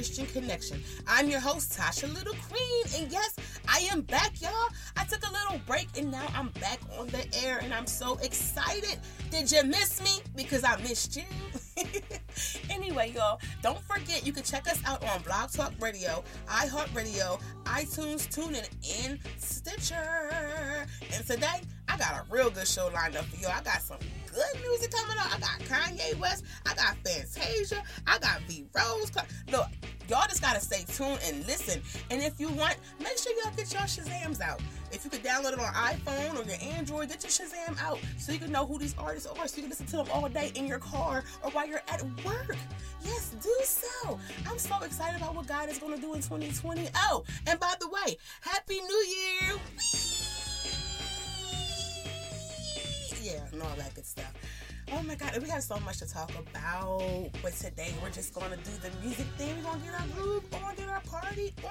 Christian Connection. I'm your host, Tasha Little Queen, and yes, I am back, y'all. I took a little break and now I'm back on the air, and I'm so excited. Did you miss me? Because I missed you. anyway, y'all, don't forget you can check us out on Blog Talk Radio, iHeartRadio, iTunes, TuneIn, and Stitcher. And today, I got a real good show lined up for y'all. I got some good music coming up. I got Kanye West, I got Fantasia, I got V Rose. Look, y'all just gotta stay tuned and listen. And if you want, make sure y'all get your Shazams out. If you could download it on iPhone or your Android, get your Shazam out so you can know who these artists are, so you can listen to them all day in your car or while you're at work. Yes, do so. I'm so excited about what God is gonna do in 2020. Oh, and by the way, Happy New Year! Yeah, and all that good stuff. Oh my God, we have so much to talk about. But today we're just gonna do the music thing. We're gonna get our groove on, get our party on.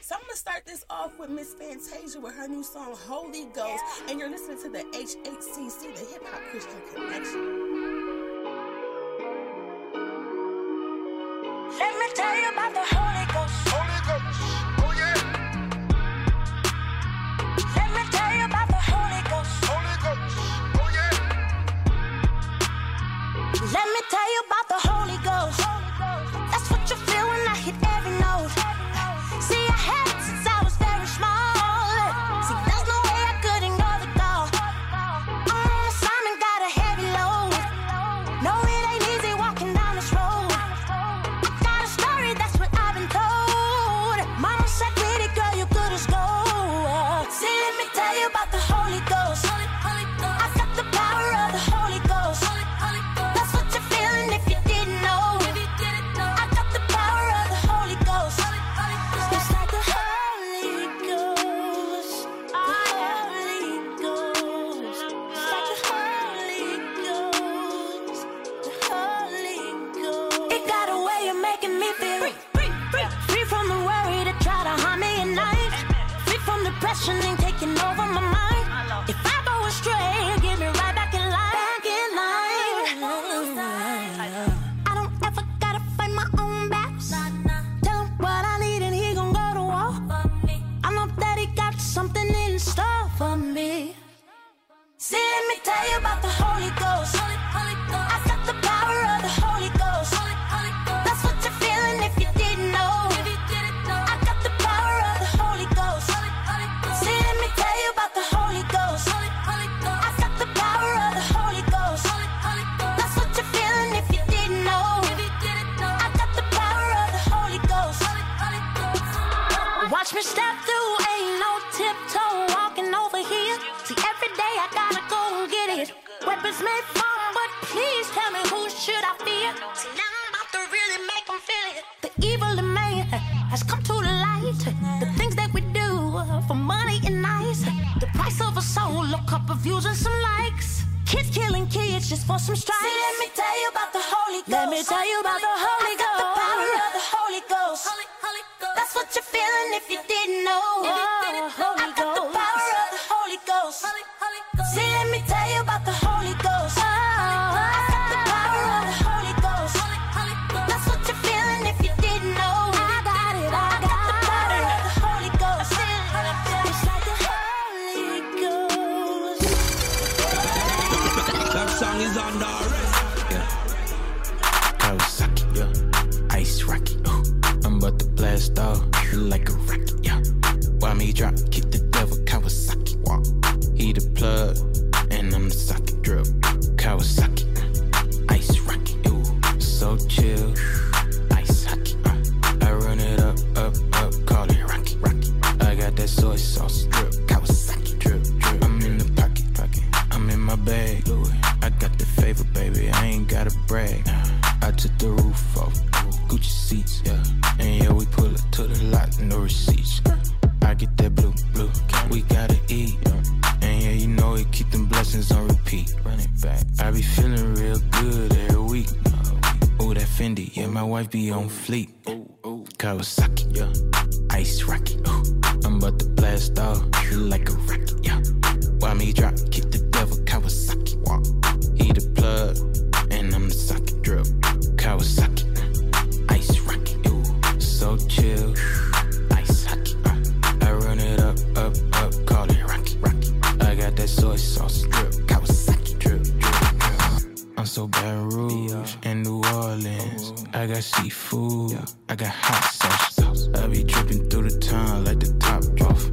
So I'm gonna start this off with Miss Fantasia with her new song Holy Ghost. And you're listening to the HHCC, the Hip Hop Christian Connection. Let me tell you about the Holy Ghost. Holy Ghost. Let me tell a couple views and some likes. Kids killing kids just for some strikes. See, let me tell you about the Holy Ghost. Let me tell you about the Holy Ghost. I got the power of the Holy Ghost. That's what you're feeling if you didn't know. I got seafood, I got hot sauce. I be dripping through the town like the top off.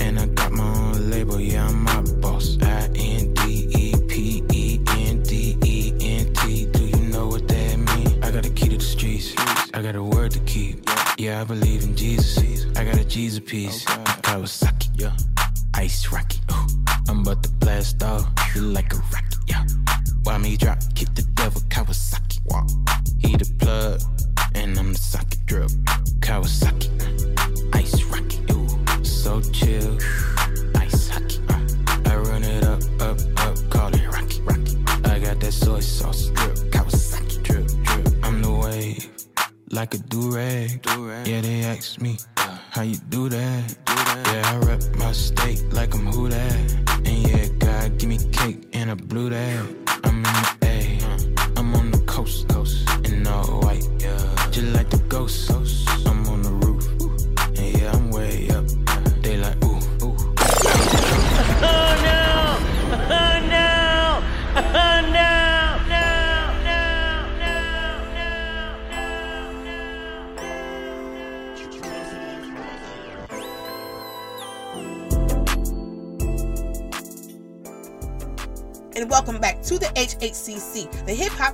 And I got my own label, yeah, I'm my boss. I N D E P E N D E N T. Do you know what that mean? I got a key to the streets, I got a word to keep. Yeah, I believe in Jesus. I got a Jesus piece.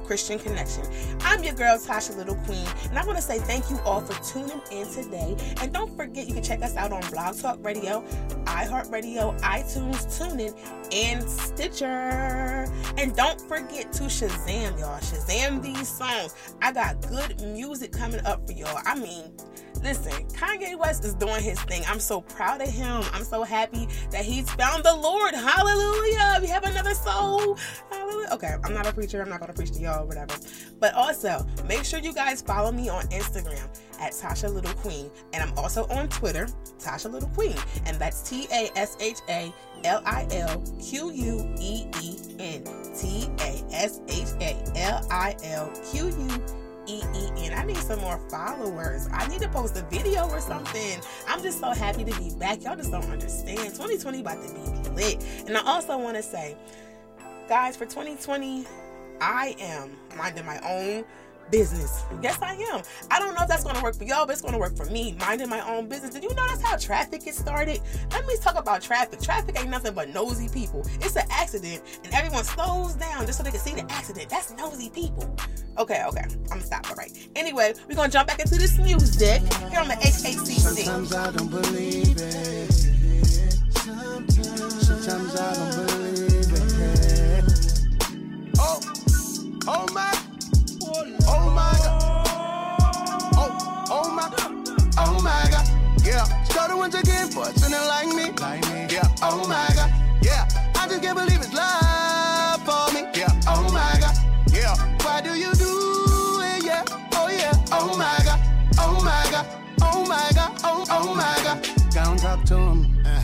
Christian Connection. I'm your girl, Tasha Little Queen, and I want to say thank you all for tuning in today. And don't forget, you can check us out on Blog Talk Radio, iHeartRadio, iTunes, TuneIn, and Stitcher. And don't forget to Shazam, y'all. Shazam these songs. I got good music coming up for y'all. I mean, Listen, Kanye West is doing his thing. I'm so proud of him. I'm so happy that he's found the Lord. Hallelujah. We have another soul. Hallelujah. Okay, I'm not a preacher. I'm not going to preach to y'all, whatever. But also, make sure you guys follow me on Instagram at Tasha Little Queen. And I'm also on Twitter, Tasha Little Queen. And that's T A S H A L I L Q U E E N. T A S H A L I L Q U E-E-N. I need some more followers. I need to post a video or something. I'm just so happy to be back. Y'all just don't understand. 2020 about to be lit. And I also want to say, guys, for 2020, I am minding my own business. Yes, I am. I don't know if that's going to work for y'all, but it's going to work for me. Minding my own business. Did you know that's how traffic gets started? Let me talk about traffic. Traffic ain't nothing but nosy people. It's an accident, and everyone slows down just so they can see the accident. That's nosy people. Okay, okay. I'm gonna stop. All right. Anyway, we're gonna jump back into this music here on the HHCC. Sometimes I don't believe it. Sometimes I don't believe it. Oh, oh my, oh my God. Oh, oh my, god oh my God. Yeah, once again for sinner like me. Like me. Yeah, oh my God. Yeah, I just can't believe it's love for me. Yeah, oh my God. Yeah, why do you do it? Yeah, oh yeah, oh my God. Oh my God. Oh my God. Oh, oh my God. Go and talk to him. Uh,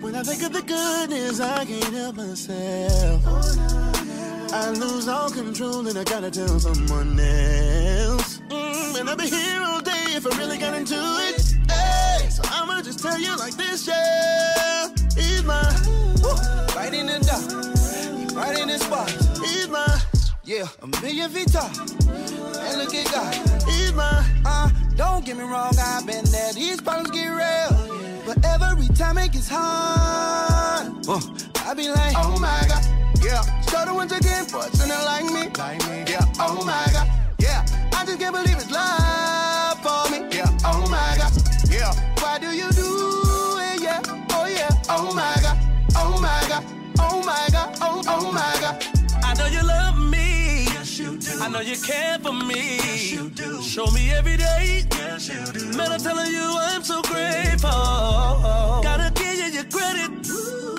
when I think of the goodness, I can't help myself. I lose all control and I gotta tell someone else. Mm, and I'll be here all day if I really got into it. Hey, so I'ma just tell you like this, yeah. He's mine. Woo. Right in the dark. Right in the spot. He's mine. Yeah, a million feet tall. And look at God. He's mine. Uh, don't get me wrong, I've been there. These problems get real. But every time it gets hard, uh, I be like, oh my God. Yeah, started once again for a like me. Like me. Yeah, oh my God. Yeah, I just can't believe it's love for me. Yeah, oh my God. Yeah, why do you do it? Yeah, oh yeah, oh my God. Oh my God. Oh my God. Oh, oh my God. I know you love me. Yes, you do. I know you care for me. Yes, you do. Show me every day. Yes, you do. Man, I'm telling you, I'm so grateful. Gotta give you your credit.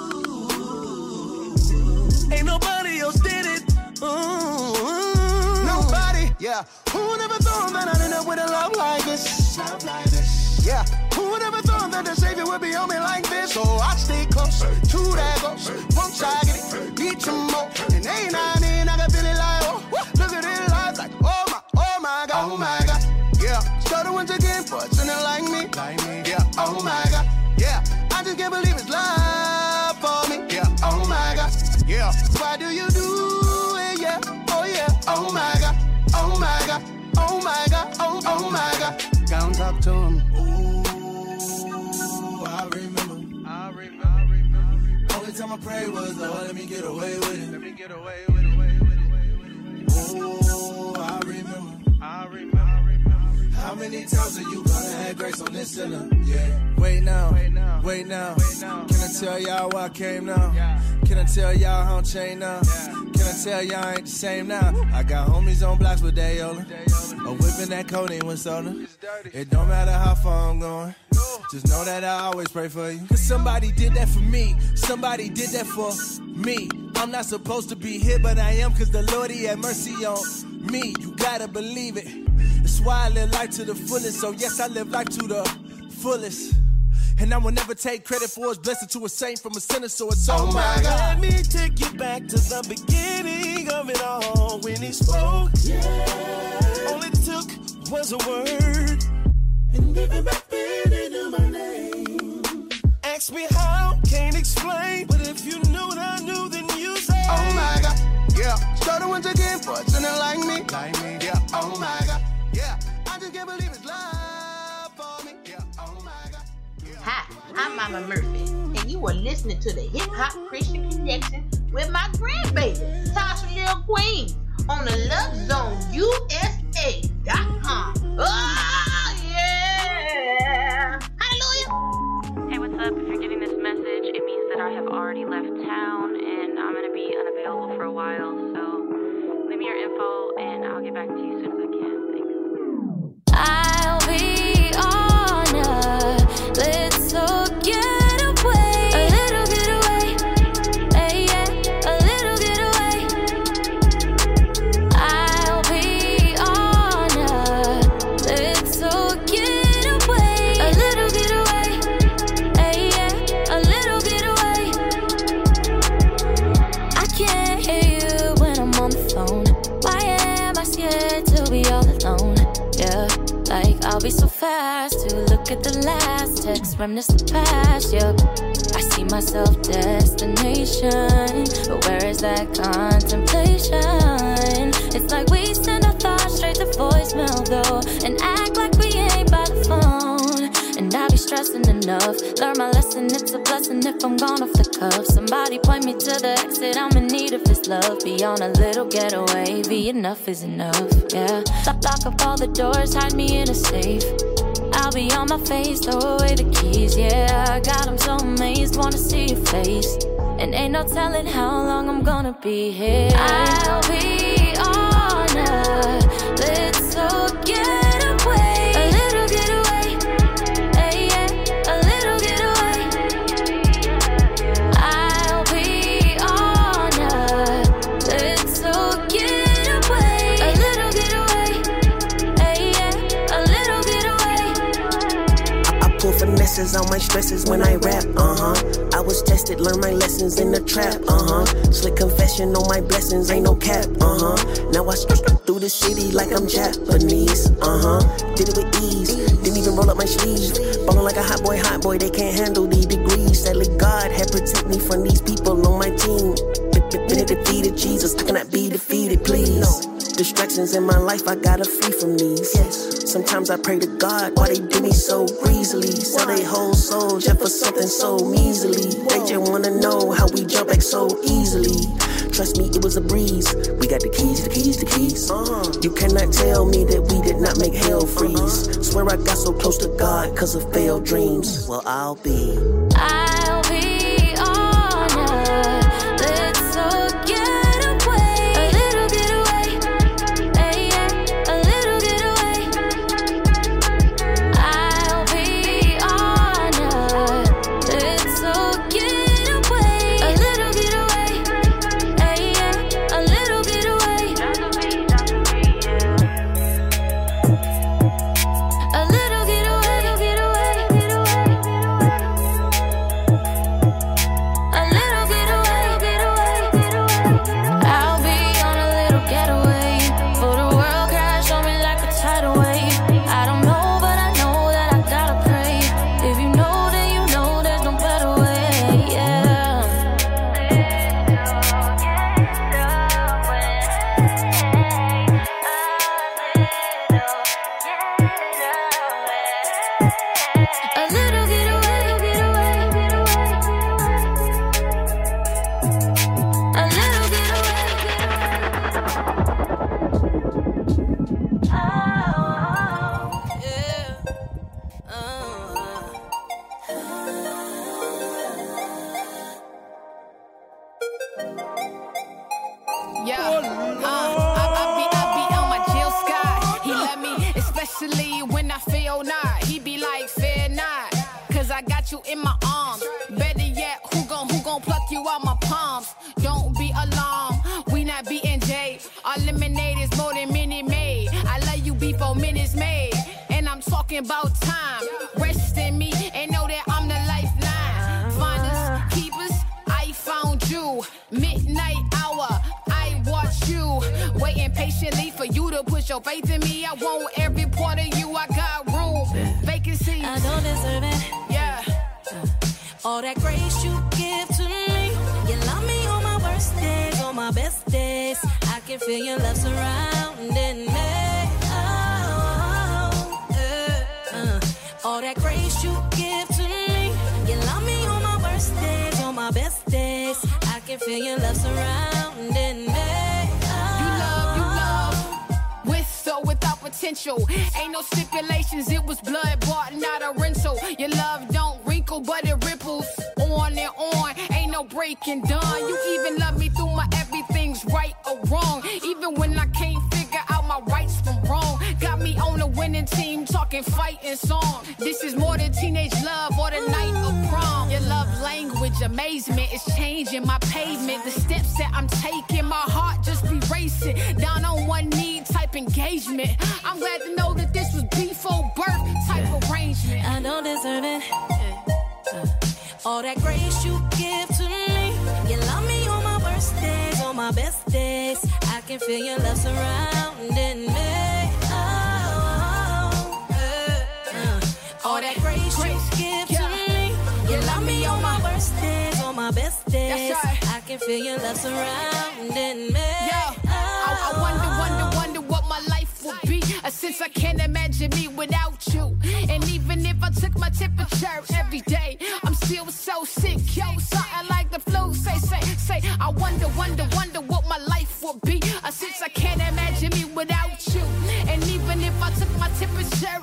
Ain't nobody else did it. Ooh. Nobody, yeah. Who would ever thought that I'd end up with a love like this? Love like this. Yeah. Who would ever thought that the Savior would be on me like this? So I stay close to that ghost. Once I get it, need some more. And ain't I in, I can feel it like, oh, look at it life like, oh my, oh my God, oh my oh God. Yeah. Started once again for a sinner like me. Like me. Yeah. Oh my God. Yeah. I just can't believe it's love God, why do you do it? Yeah, oh yeah, oh my God, oh my God, oh my God, oh oh my God. Can't talk to him. Ooh, I remember. I remember. Only time I prayed was, Lord, let me get away with it. Let me get away with it. Away Away with it. Ooh, I remember. I remember. How many times are you gonna have grace on this sinner? Yeah. Wait now, wait now, wait now. Can I tell y'all why I came now? Can I tell y'all how I'm chained now? Can I tell y'all I ain't the same now? I got homies on blocks with Dayola. A whipping that codeine with soda. It don't matter how far I'm going. Just know that I always pray for you. Cause somebody did that for me. Somebody did that for me. I'm not supposed to be here, but I am. Cause the Lord, He had mercy on me. You gotta believe it. That's why I live life to the fullest. So, yes, I live life to the fullest. And I will never take credit for his blessing to a saint from a sinner, so it's oh my God. Let me take you back to the beginning of it all when he spoke. All it took was a word. And giving back into my name. Ask me how, can't explain. But if you knew what I knew, then you say. Oh my God, yeah. Started once again for a sinner like me. Like me, yeah. Oh my God, believe it's love for me. Yeah, oh my God. Hi, I'm Mama Murphy, and you are listening to the Hip Hop Christian Connection with my grandbaby, Tasha Lil Queen, on the Love Zone USA.com. Oh, yeah! Hallelujah! Hey, what's up? If you're getting this message, it means that I have already left town and I'm going to be unavailable for a while. So leave me your info and I'll get back to you soon as I can. Fast to look at the last text, reminisce the past. Yeah, I see myself destination, but where is that contemplation? It's like we send our thoughts straight to voicemail though, and act like we ain't by the phone. And I be stressing enough. Learn my lesson, it's a blessing if I'm gone off the cuff. Somebody point me to the exit, I'm in need of this love. Be on a little getaway, be enough is enough, yeah. Lock, lock up all the doors, hide me in a safe. I'll be on my face, throw away the keys, yeah. I got 'em so amazed, wanna see your face. And ain't no telling how long I'm gonna be here. I'll be on on my stresses when I rap, uh huh. I was tested, learned my lessons in the trap, uh huh. Slick confession on my blessings, ain't no cap, uh huh. Now I strut through the city like I'm Japanese, uh huh. Did it with ease, didn't even roll up my sleeves. Ballin' like a hot boy, hot boy, they can't handle the degrees. Sadly, God had protect me from these people on my team. Been defeated Jesus, I cannot be defeated, please. Distractions in my life, I gotta flee from these. Yes. Sometimes I pray to God why they do me so greasily. Sell they whole soul just for something so measly. They just wanna know how we jump back so easily. Trust me, it was a breeze. We got the keys, the keys, the keys. Uh-huh. You cannot tell me that we did not make hell freeze. Uh-huh. Swear I got so close to God cause of failed dreams. Well, I'll be. I'll I'm about time. Rest in me and know that I'm the lifeline. Finders, keepers, I found you. Midnight hour, I watch you. Waiting patiently for you to put your faith in me. I want every part of you. I got room. Vacancies. I don't deserve it. Yeah. All that grace you give to me. You love me on my worst days, on my best days. I can feel your love surrounding your love surrounding me. You love, you love. With or without potential. Ain't no stipulations, it was blood bought, not a rental. Your love don't wrinkle, but it ripples on and on. Ain't no breaking done. You even love me through my everything's right or wrong. Even when I can't figure out my rights from wrong. Got me on the winning team, talking fighting song. This is more than teenage love language, amazement is changing my pavement. The steps that I'm taking, my heart just be racing. Down on one knee type engagement. I'm glad to know that this was before birth type arrangement. I don't deserve it. Uh, All that grace you give to me. You love me on my worst days, on my best days. I can feel your love surrounding me. Oh, uh, uh. All that grace you give to me. On my worst days, on my best days. I can feel your love surrounding me. Yeah. I, I wonder, wonder, wonder what my life would be. Uh, since I can't imagine me without you. And even if I took my temperature every day, I'm still so sick. Yo, something like the flu. Say, say, say. I wonder, wonder, wonder what my life would be. Uh, since I can't imagine me without you. And even if I took my temperature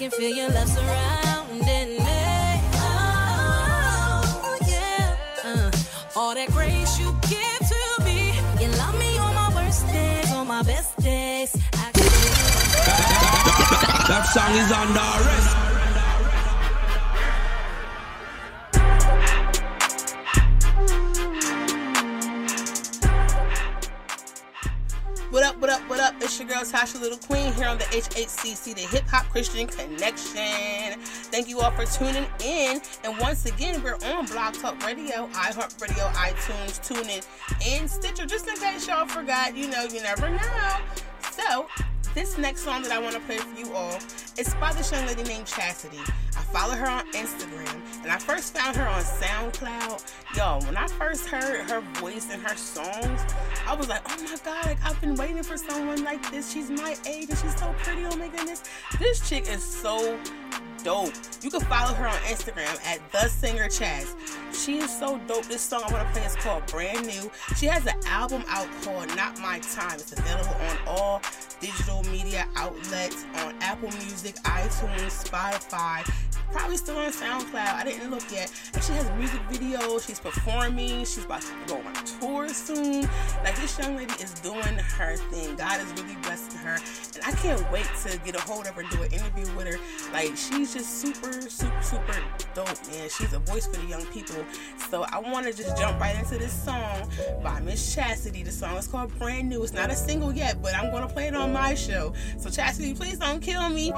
can feel your love surrounding me. Oh, yeah. Uh, all that grace you give to me. You love me on my worst days, on my best days. That song is under arrest. It's your girl Tasha Little Queen here on the HHCC, the Hip Hop Christian Connection. Thank you all for tuning in. And once again, we're on Blog Talk Radio, iHeartRadio, iTunes, TuneIn, and Stitcher. Just in case y'all forgot, you know, you never know. So, this next song that I want to play for you all is by this young lady named Chastity. I follow her on Instagram, and I first found her on SoundCloud. Yo, when I first heard her voice and her songs, I was like, oh my god, like, I've been waiting for someone like this. She's my age and she's so pretty. Oh my goodness, this chick is so dope. You can follow her on Instagram at the singer Chaz. She is so dope. This song I want to play is called Brand New. She has an album out called Not My Time. It's available on all digital media outlets on Apple Music, iTunes, Spotify. Probably still on SoundCloud. I didn't look yet. And she has music videos. She's performing. She's about to go on tour soon. Like this young lady is doing her thing. God is really blessing her. And I can't wait to get a hold of her, do an interview with her. Like she's just super, super, super dope, man. She's a voice for the young people. So I want to just jump right into this song by Miss Chastity. The song is called Brand New. It's not a single yet, but I'm gonna play it on my show. So Chastity, please don't kill me.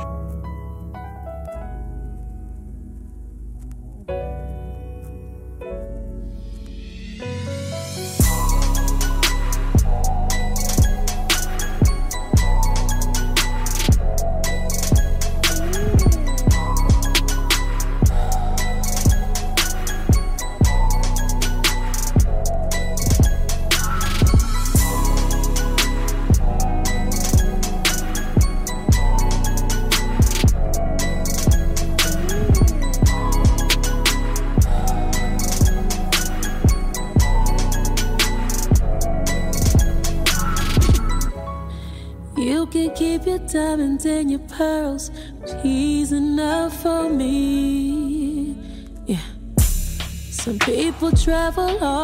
Travel all oh.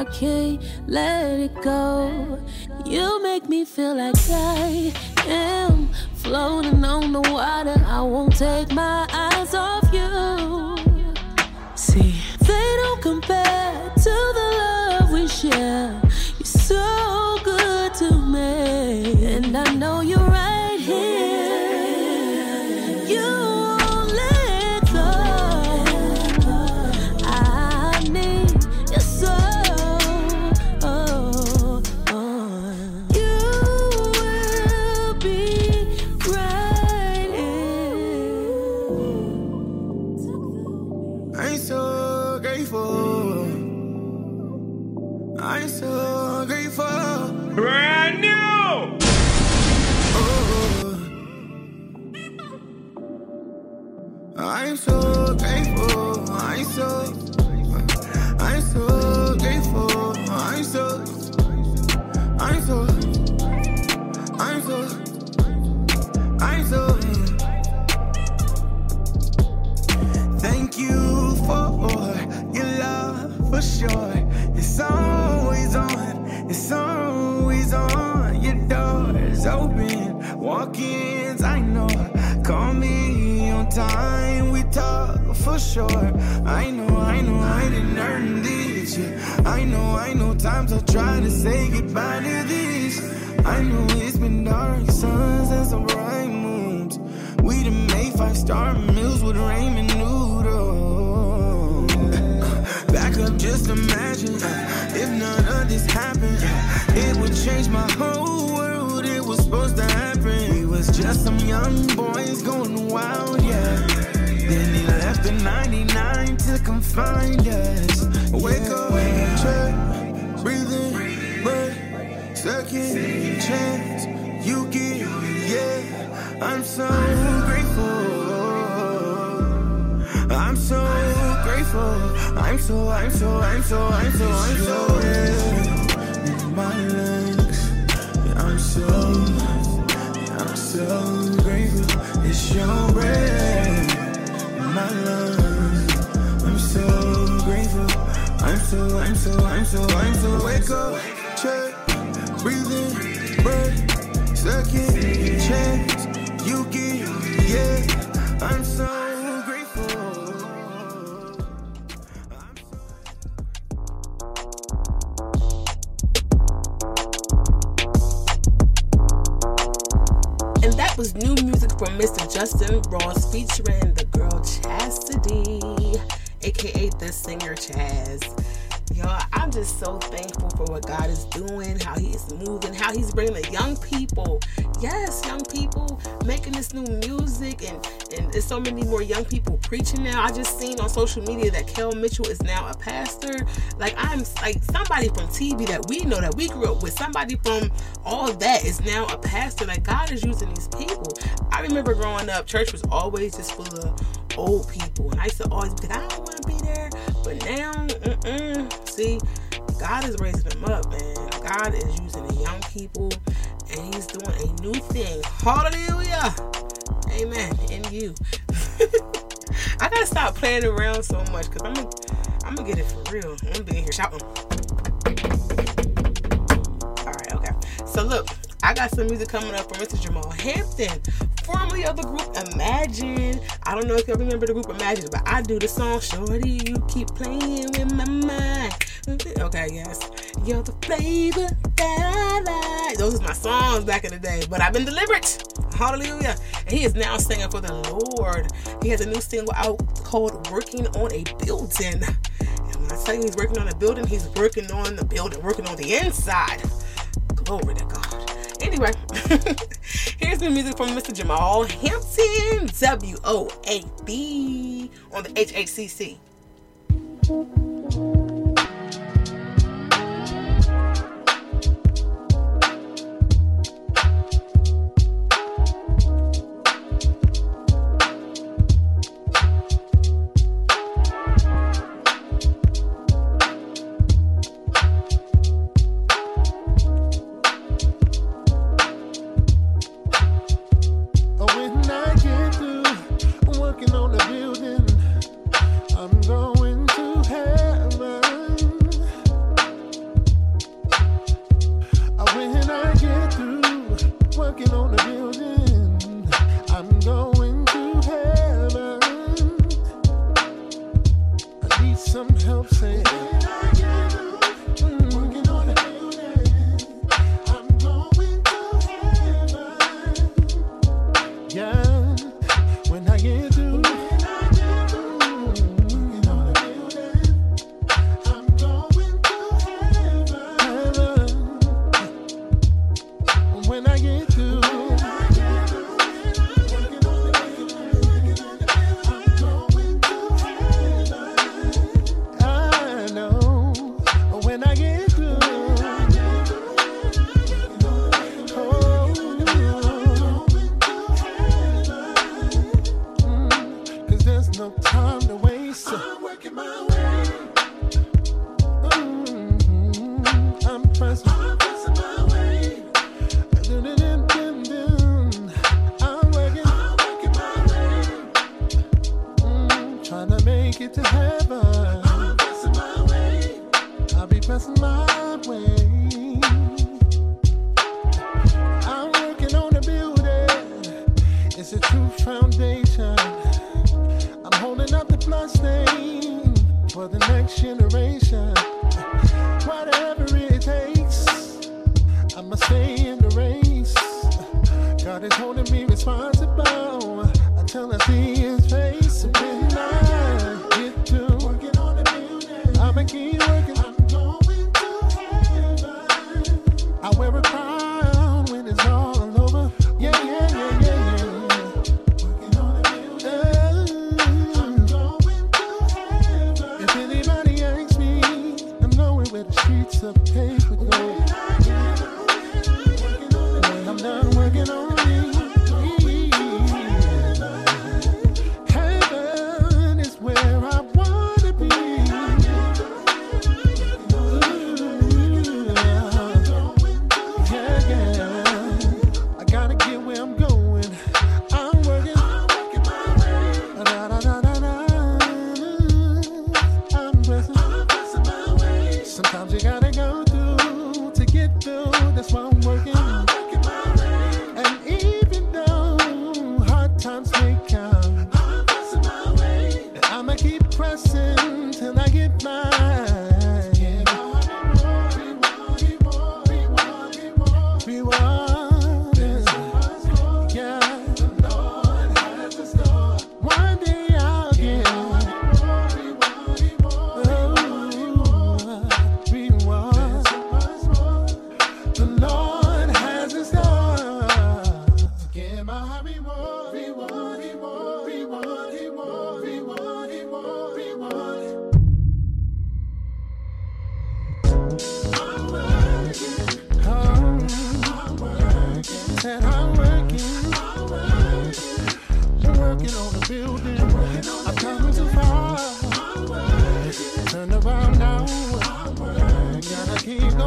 I can't let it go. You make me feel like I am floating on the water. I won't take my sure. I know, I know, I didn't earn this. Yeah. I know, I know, times I'll try to say goodbye to this. I know it's been dark suns and some bright moons. We done made five star meals with ramen noodles. Back up, just imagine if none of this happened. It would change my whole world. It was supposed to happen. We was just some young boys going wild, yeah. 99 to come find us. Wake up, check, breathe in, breath, second chance. You get, yeah. I'm so grateful. I'm so grateful. I'm so, I'm so, I'm so, I'm so, I'm so yeah. my lungs. I'm so, I'm so grateful. It's your breath lungs. I'm so grateful. I'm so, I'm so, I'm so, I'm so. Wake up, check, breathe in, breath, second chance. You get, yeah. I'm so. And that was new music from Mr. Justin Gross featuring the aka the singer Chaz. Y'all, I'm just so thankful for what God is doing, how He's moving, how He's bringing the young people. Yes, young people making this new music, and and there's so many more young people preaching now. I just seen on social media that Kel Mitchell is now a pastor. Like I'm like somebody from TV that we know that we grew up with. Somebody from all that is now a pastor. Like God is using these people. I remember growing up, church was always just full of old people, and I used to always be like, I don't to be there. But now, mm-mm. see, God is raising them up, man. God is using the young people, and He's doing a new thing. Hallelujah. Amen. In you. I gotta stop playing around so much because I'm gonna, I'm gonna get it for real. I'm gonna be in here shouting. All right, okay. So look, I got some music coming up from Mr. Jamal Hampton formerly of the group Imajin. I don't know if y'all remember the group Imajin, but I do the song Shorty, you keep playing with my mind. Mm-hmm. Okay, yes. You're the flavor that I like. Those are my songs back in the day, but I've been deliberate. Hallelujah. And he is now singing for the Lord. He has a new single out called Working on a Building. And when I tell you he's working on a building, he's working on the building, working on the inside. Glory to God. Anyway, here's the music from Mr. Jamal Hampton, W O A B, on the HHCC.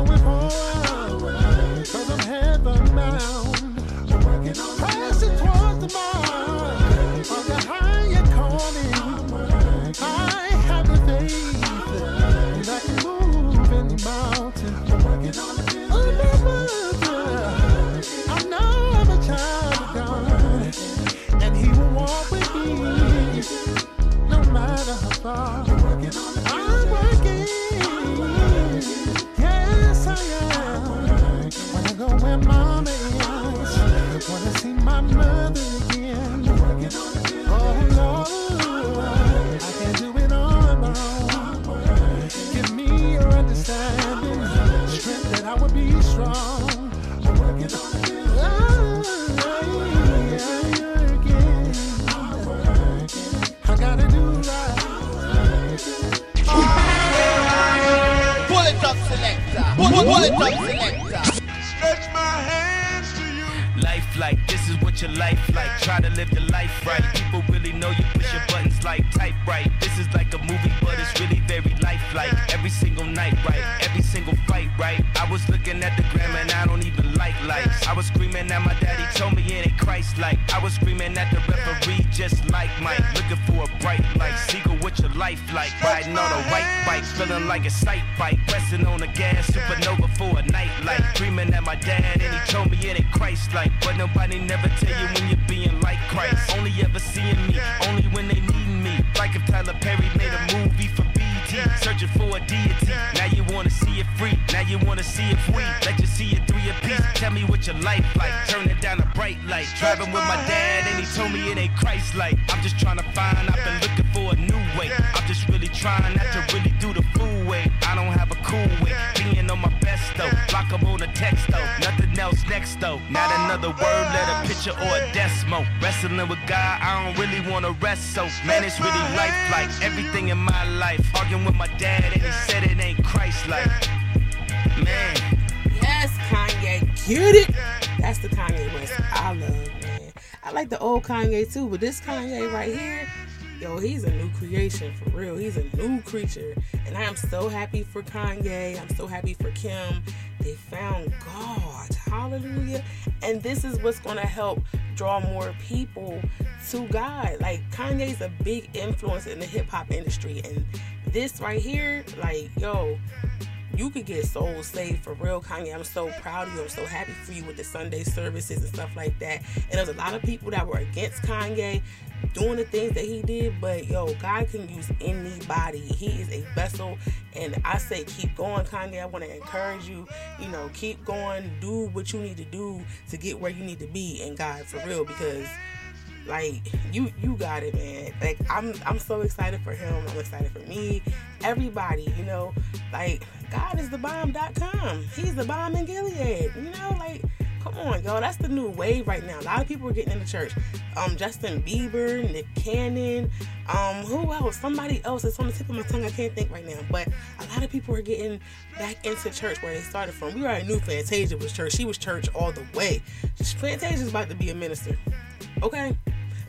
going on. Cause I'm heaven bound. Passing towards the mouth of the higher calling. I have the faith that I can move any. I'm a mother. I know I'm a child of God. And He will walk with me no matter how far. Selector. Pull, pull, pull selector. Stretch my hands to you. Life like this is what your life like. Try to live your life right. People really know you push your buttons like type right. This is like a movie, but it's really very lifelike. Every single night, right? Every single fight, right? I was looking at the gram and I don't lights. I was screaming at my daddy, told me it ain't Christ like. I was screaming at the referee, just like Mike. Looking for a bright light. Seagull, what your life like? Riding on a white bike, feeling like a sight bike. Pressing on the gas, supernova for a night light. Dreaming at my dad, and he told me it ain't Christ like. But nobody never tell you when you're being like Christ. Only ever seeing me, only when they need me. Like if Tyler Perry made a movie for searching for a deity. Now you wanna see it free, now you wanna see it free. Let you see it through three apiece. Tell me what your life like, turn it down a bright light. Driving with my dad, and he told me it ain't Christ like. I'm just trying to find, I've been looking for a new way. I'm just really trying not to really do the fool way. I don't have a cool way, being on my best though. Block 'em on a text though, else next though. Not another word, let a picture or a decimal. Wrestling with God, I don't really wanna rest so. Man, it's really life like everything in my life. Arguing with my dad, and he said it ain't Christ like. Man. Yes, Kanye, get it. That's the Kanye West I love, man. I like the old Kanye too, but this Kanye right here, yo, he's a new creation for real. He's a new creature, and I am so happy for Kanye. I'm so happy for Kim. They found God, hallelujah. And this is what's gonna help draw more people to God. Like Kanye's a big influence in the hip hop industry, and this right here, like, yo, you could get souls saved for real, Kanye. I'm so proud of you. I'm so happy for you with the Sunday services and stuff like that. And there's a lot of people that were against Kanye doing the things that he did, but yo, God can use anybody. He is a vessel, and I say keep going, Kanye. I want to encourage you. You know, keep going. Do what you need to do to get where you need to be in God for real, because like you you got it man like i'm i'm so excited for him i'm excited for me everybody you know like god is the bomb.com he's the bomb in gilead. You know like come on y'all. That's the new wave right now. A lot of people are getting into church. Um justin bieber nick cannon um who else? Somebody else it's on the tip of my tongue. I can't think right now. But a lot of people are getting back into church where they started from. We already knew fantasia was church. She was church all the way. Fantasia's about to be a minister. Okay?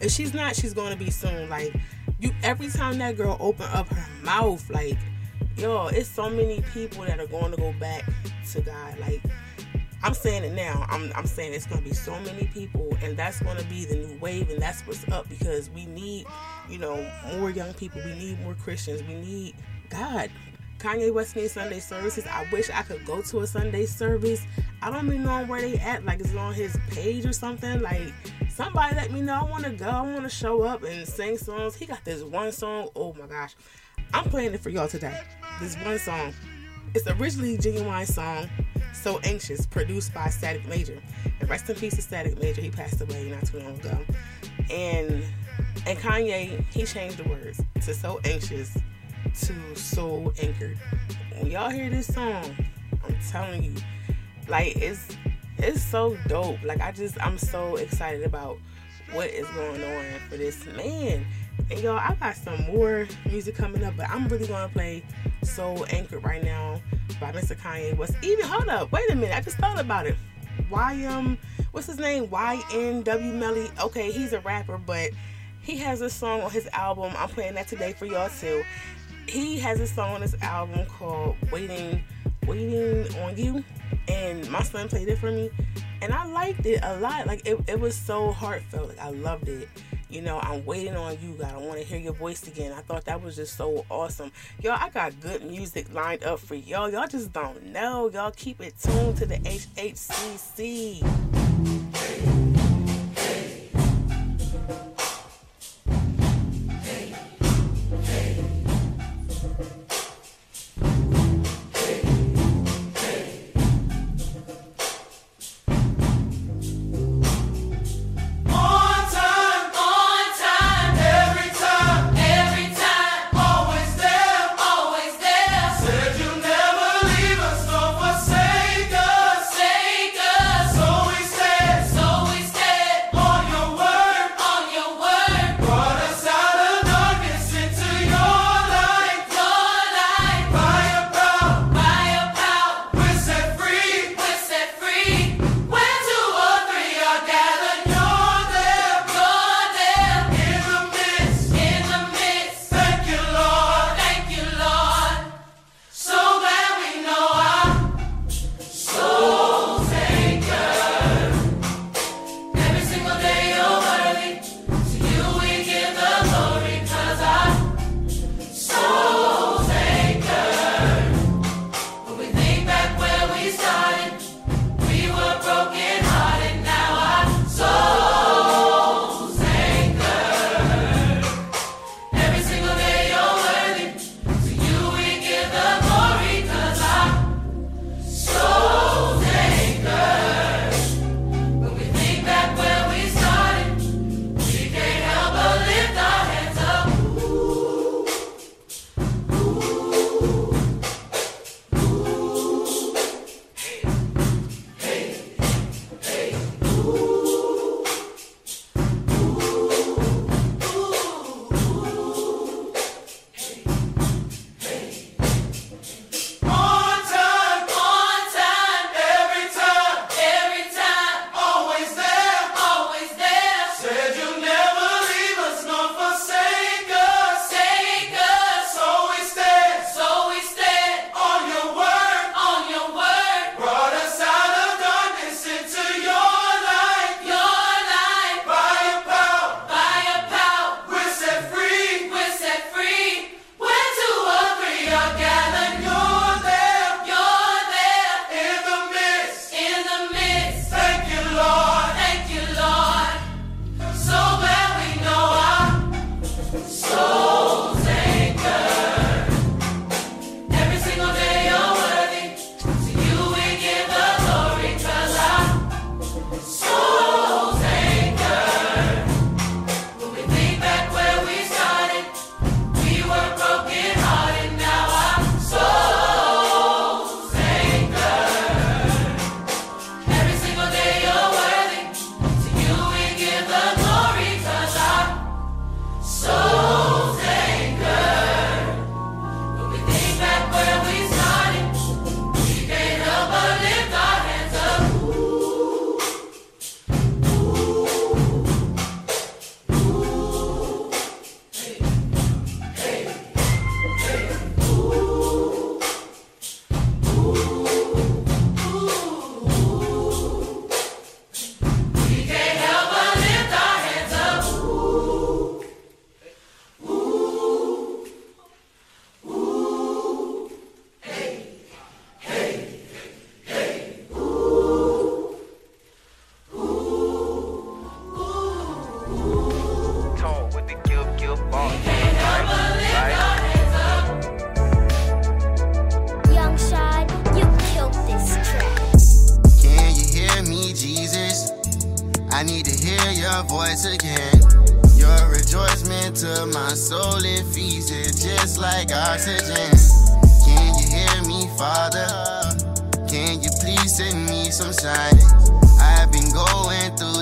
If she's not she's going to be soon. Like you every time that girl open up her mouth like yo it's so many people that are going to go back to god like i'm saying it now i'm, I'm saying it's going to be so many people and that's going to be the new wave and that's what's up because we need you know more young people we need more christians we need god Kanye West needs Sunday services. I wish I could go to a Sunday service. I don't even know where they at. Like, is it on his page or something? Like, somebody let me know. I want to go. I want to show up and sing songs. He got this one song. Oh my gosh. I'm playing it for y'all today. This one song. It's originally a Ginuwine song. So Anxious, produced by Static Major. And rest in peace to Static Major. He passed away not too long ago. And and Kanye, he changed the words to So Anxious to So Anchored. When y'all hear this song, I'm telling you, like it's it's so dope. Like I just I'm so excited about what is going on for this man. And y'all, I got some more music coming up, but I'm really gonna play So Anchored right now by Mr. Kanye West. Even hold up, wait a minute, I just thought about it. Why um what's his name? YNW Melly. Okay, he's a rapper, but he has a song on his album. I'm playing that today for y'all too. He has a song on his album called Waiting Waiting on You. And my son played it for me. And I liked it a lot. Like it, it was so heartfelt. Like I loved it. You know, I'm waiting on you, God. I want to hear your voice again. I thought that was just so awesome. Y'all, I got good music lined up for y'all. Y'all just don't know. Y'all keep it tuned to the HHCC. your voice again. Your rejoicement to my soul, it feeds it just like oxygen. Can you hear me, Father? Can you please send me some signs? I've been going through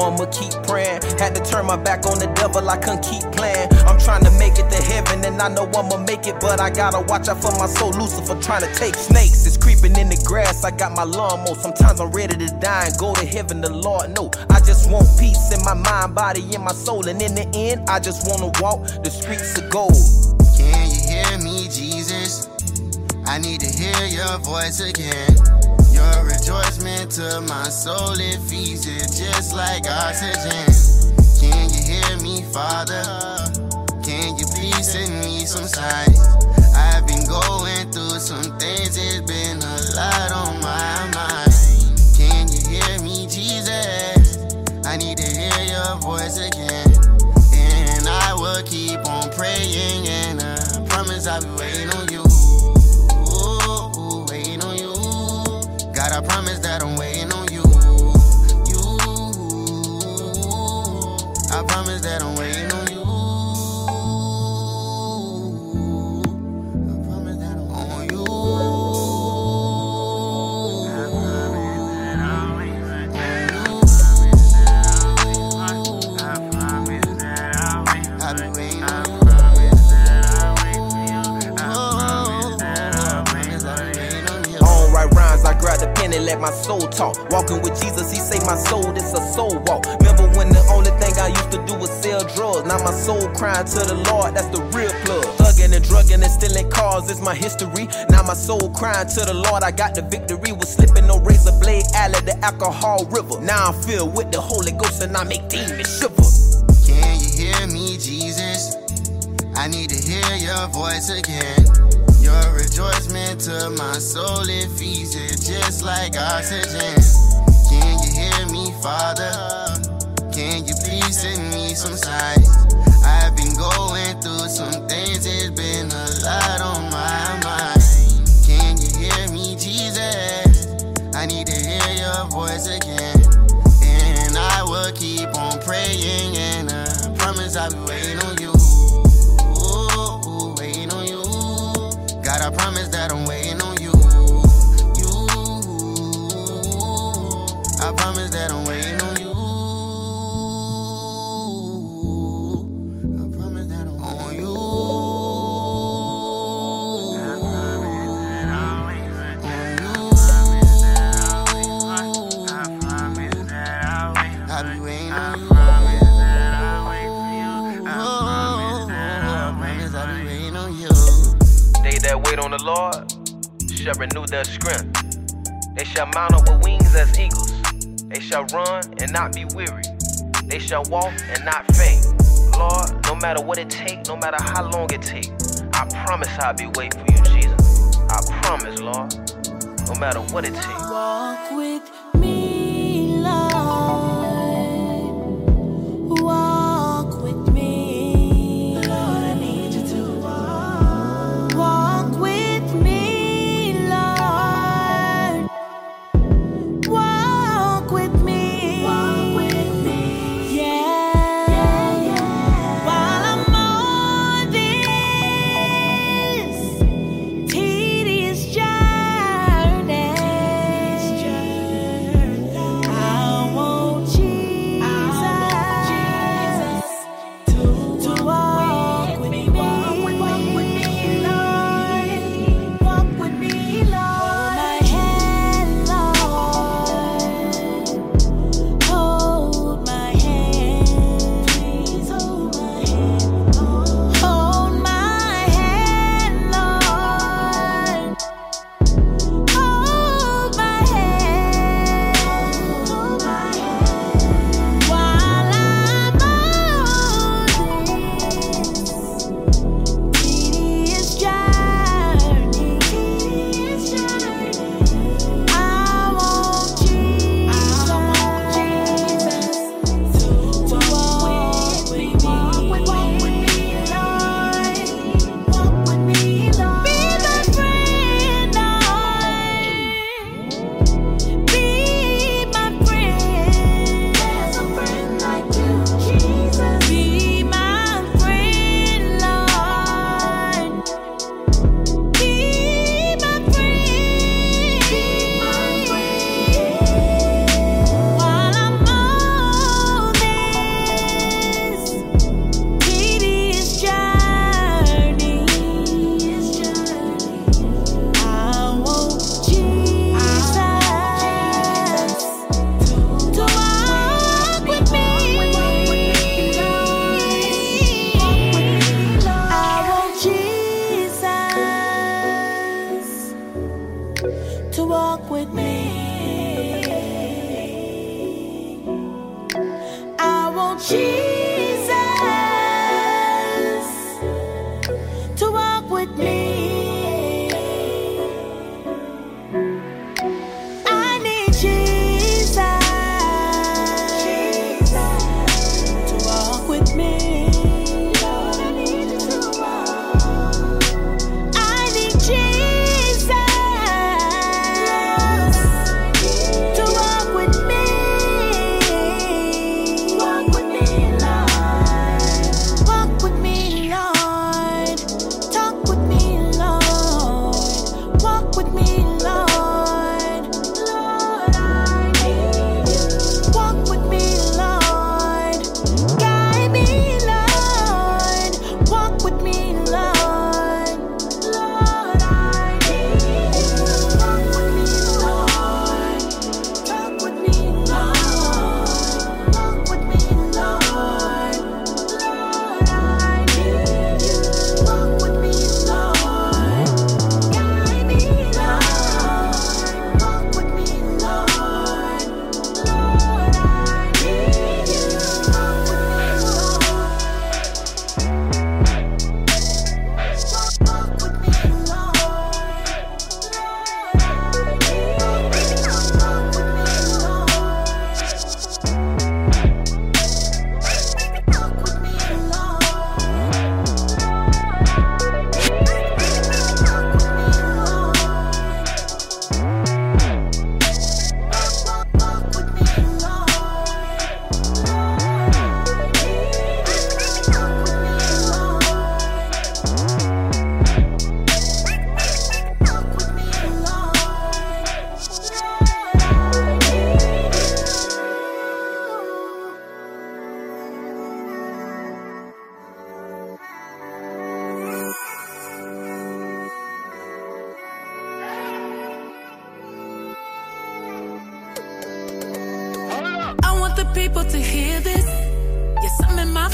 I'ma keep praying. Had to turn my back on the devil, I couldn't keep playing. I'm trying to make it to heaven, and I know I'ma make it, but I gotta watch out for my soul. Lucifer trying to take snakes, it's creeping in the grass. I got my lawnmower. Sometimes I'm ready to die and go to heaven. The Lord know I just want peace in my mind, body, and my soul. And in the end, I just wanna walk the streets of gold. Can you hear me, Jesus? I need to hear your voice again. Rejoicement to my soul, it feeds it just like oxygen. Can you hear me, Father? Can you please send me some signs? Let my soul talk. Walking with Jesus, he say my soul, this a soul walk. Remember when the only thing I used to do was sell drugs? Now my soul crying to the Lord, that's the real plug. Thugging and drugging and stealing cars is my history. Now my soul crying to the Lord, I got the victory. Was slipping no razor blade alley, the alcohol river. Now I'm filled with the Holy Ghost and I make demons shiver. Can you hear me, Jesus? I need to hear your voice again. Your rejoicement to my soul, it feeds it just like oxygen. Can you hear me, Father? Can you please send me some signs? I've been going through some not be weary. They shall walk and not faint. Lord, no matter what it take, no matter how long it take, I promise I'll be waiting for you, Jesus. I promise, Lord. No matter what it takes.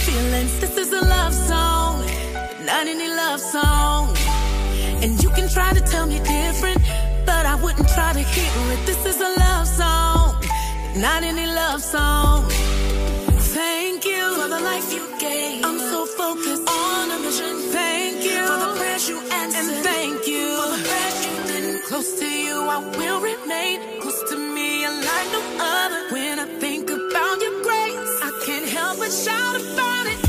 Feelings. This is a love song, not any love song. And you can try to tell me different, but I wouldn't try to hear it. This is a love song, not any love song. Thank you for the life you gave. I'm so focused on a mission. Thank you for the prayers you answered. And thank you for the prayers you didn't. Close to you, I will remain. Close to me, like no other. When I think about I help but shout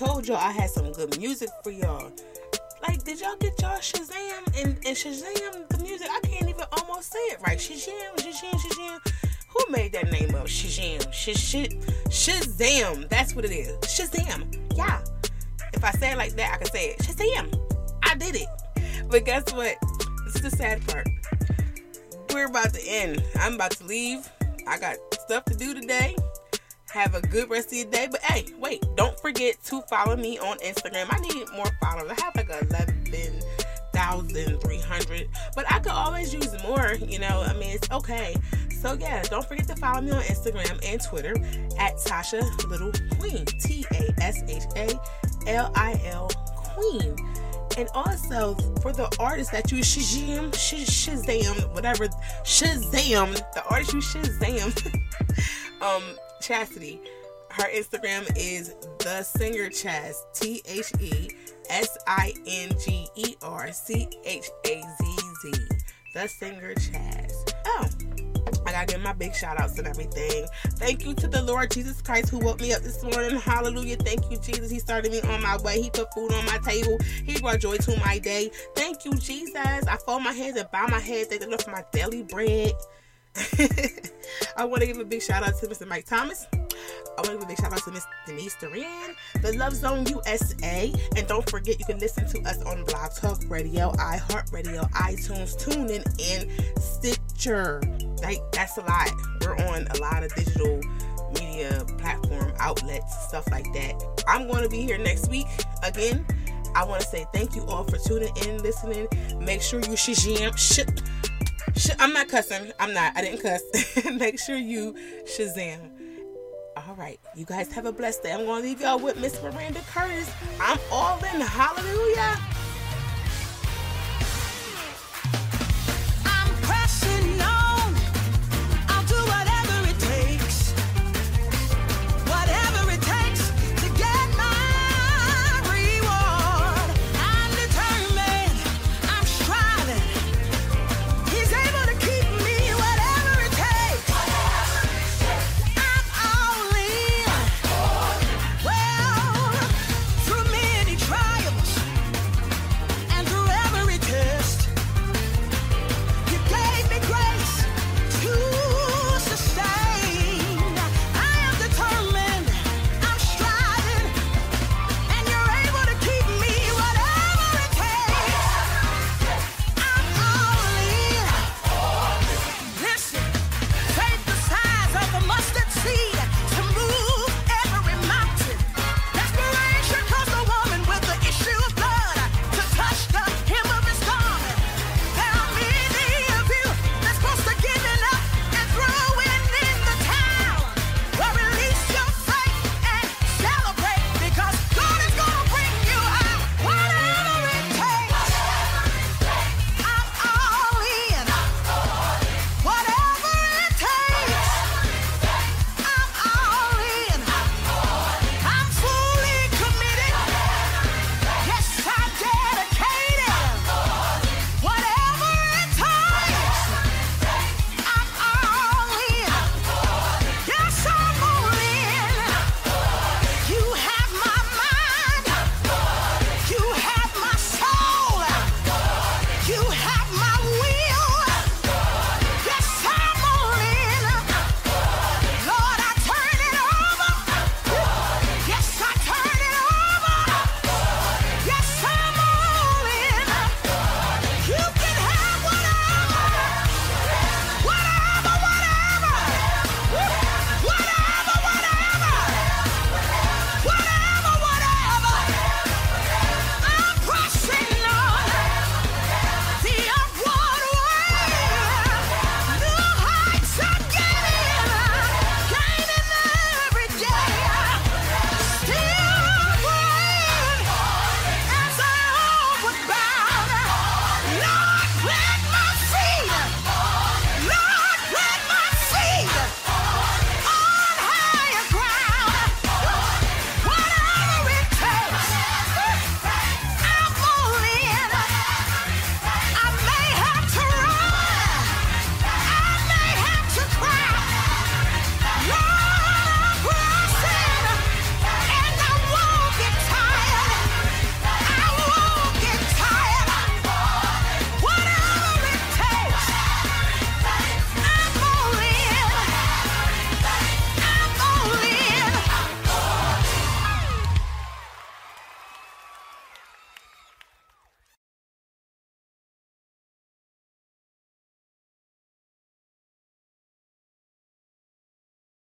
told y'all I had some good music for y'all. Like, did y'all get y'all Shazam and, and Shazam the music? I can't even almost say it right. Shazam, Shazam, Shazam. Who made that name up? Shazam, Shazam, Shazam. That's what it is. Shazam. Yeah. If I say it like that, I can say it. Shazam. I did it. But guess what? This is the sad part we're about to end. I'm about to leave. I got stuff to do today. Have a good rest of your day. But hey, wait, don't forget to follow me on Instagram. I need more followers. I have like 11,300. But I could always use more, you know. I mean, it's okay. So yeah, don't forget to follow me on Instagram and Twitter at Tasha Little Queen. T A S H A L I L Queen. And also for the artists that you Shazam, Sh- Shazam, whatever, Shazam, the artist you Shazam, um, Chastity. Her Instagram is the singer Chaz, T H E S I N G E R C H A Z Z. The singer Chaz. Oh, I gotta give my big shout outs and everything. Thank you to the Lord Jesus Christ who woke me up this morning. Hallelujah. Thank you, Jesus. He started me on my way. He put food on my table. He brought joy to my day. Thank you, Jesus. I fold my hands and bow my head. Thank Lord for my daily bread. I want to give a big shout out to Mr. Mike Thomas. I want to give a big shout out to Miss Denise Duran, the Love Zone USA. And don't forget, you can listen to us on Blog Talk Radio, iHeartRadio, iTunes, TuneIn, and Stitcher. Like, that's a lot. We're on a lot of digital media platform outlets, stuff like that. I'm going to be here next week again. I want to say thank you all for tuning in, listening. Make sure you shazam. Sh- I'm not cussing. I'm not. I didn't cuss. Make sure you shazam. All right. You guys have a blessed day. I'm going to leave y'all with Miss Maranda Curtis. I'm all in. Hallelujah.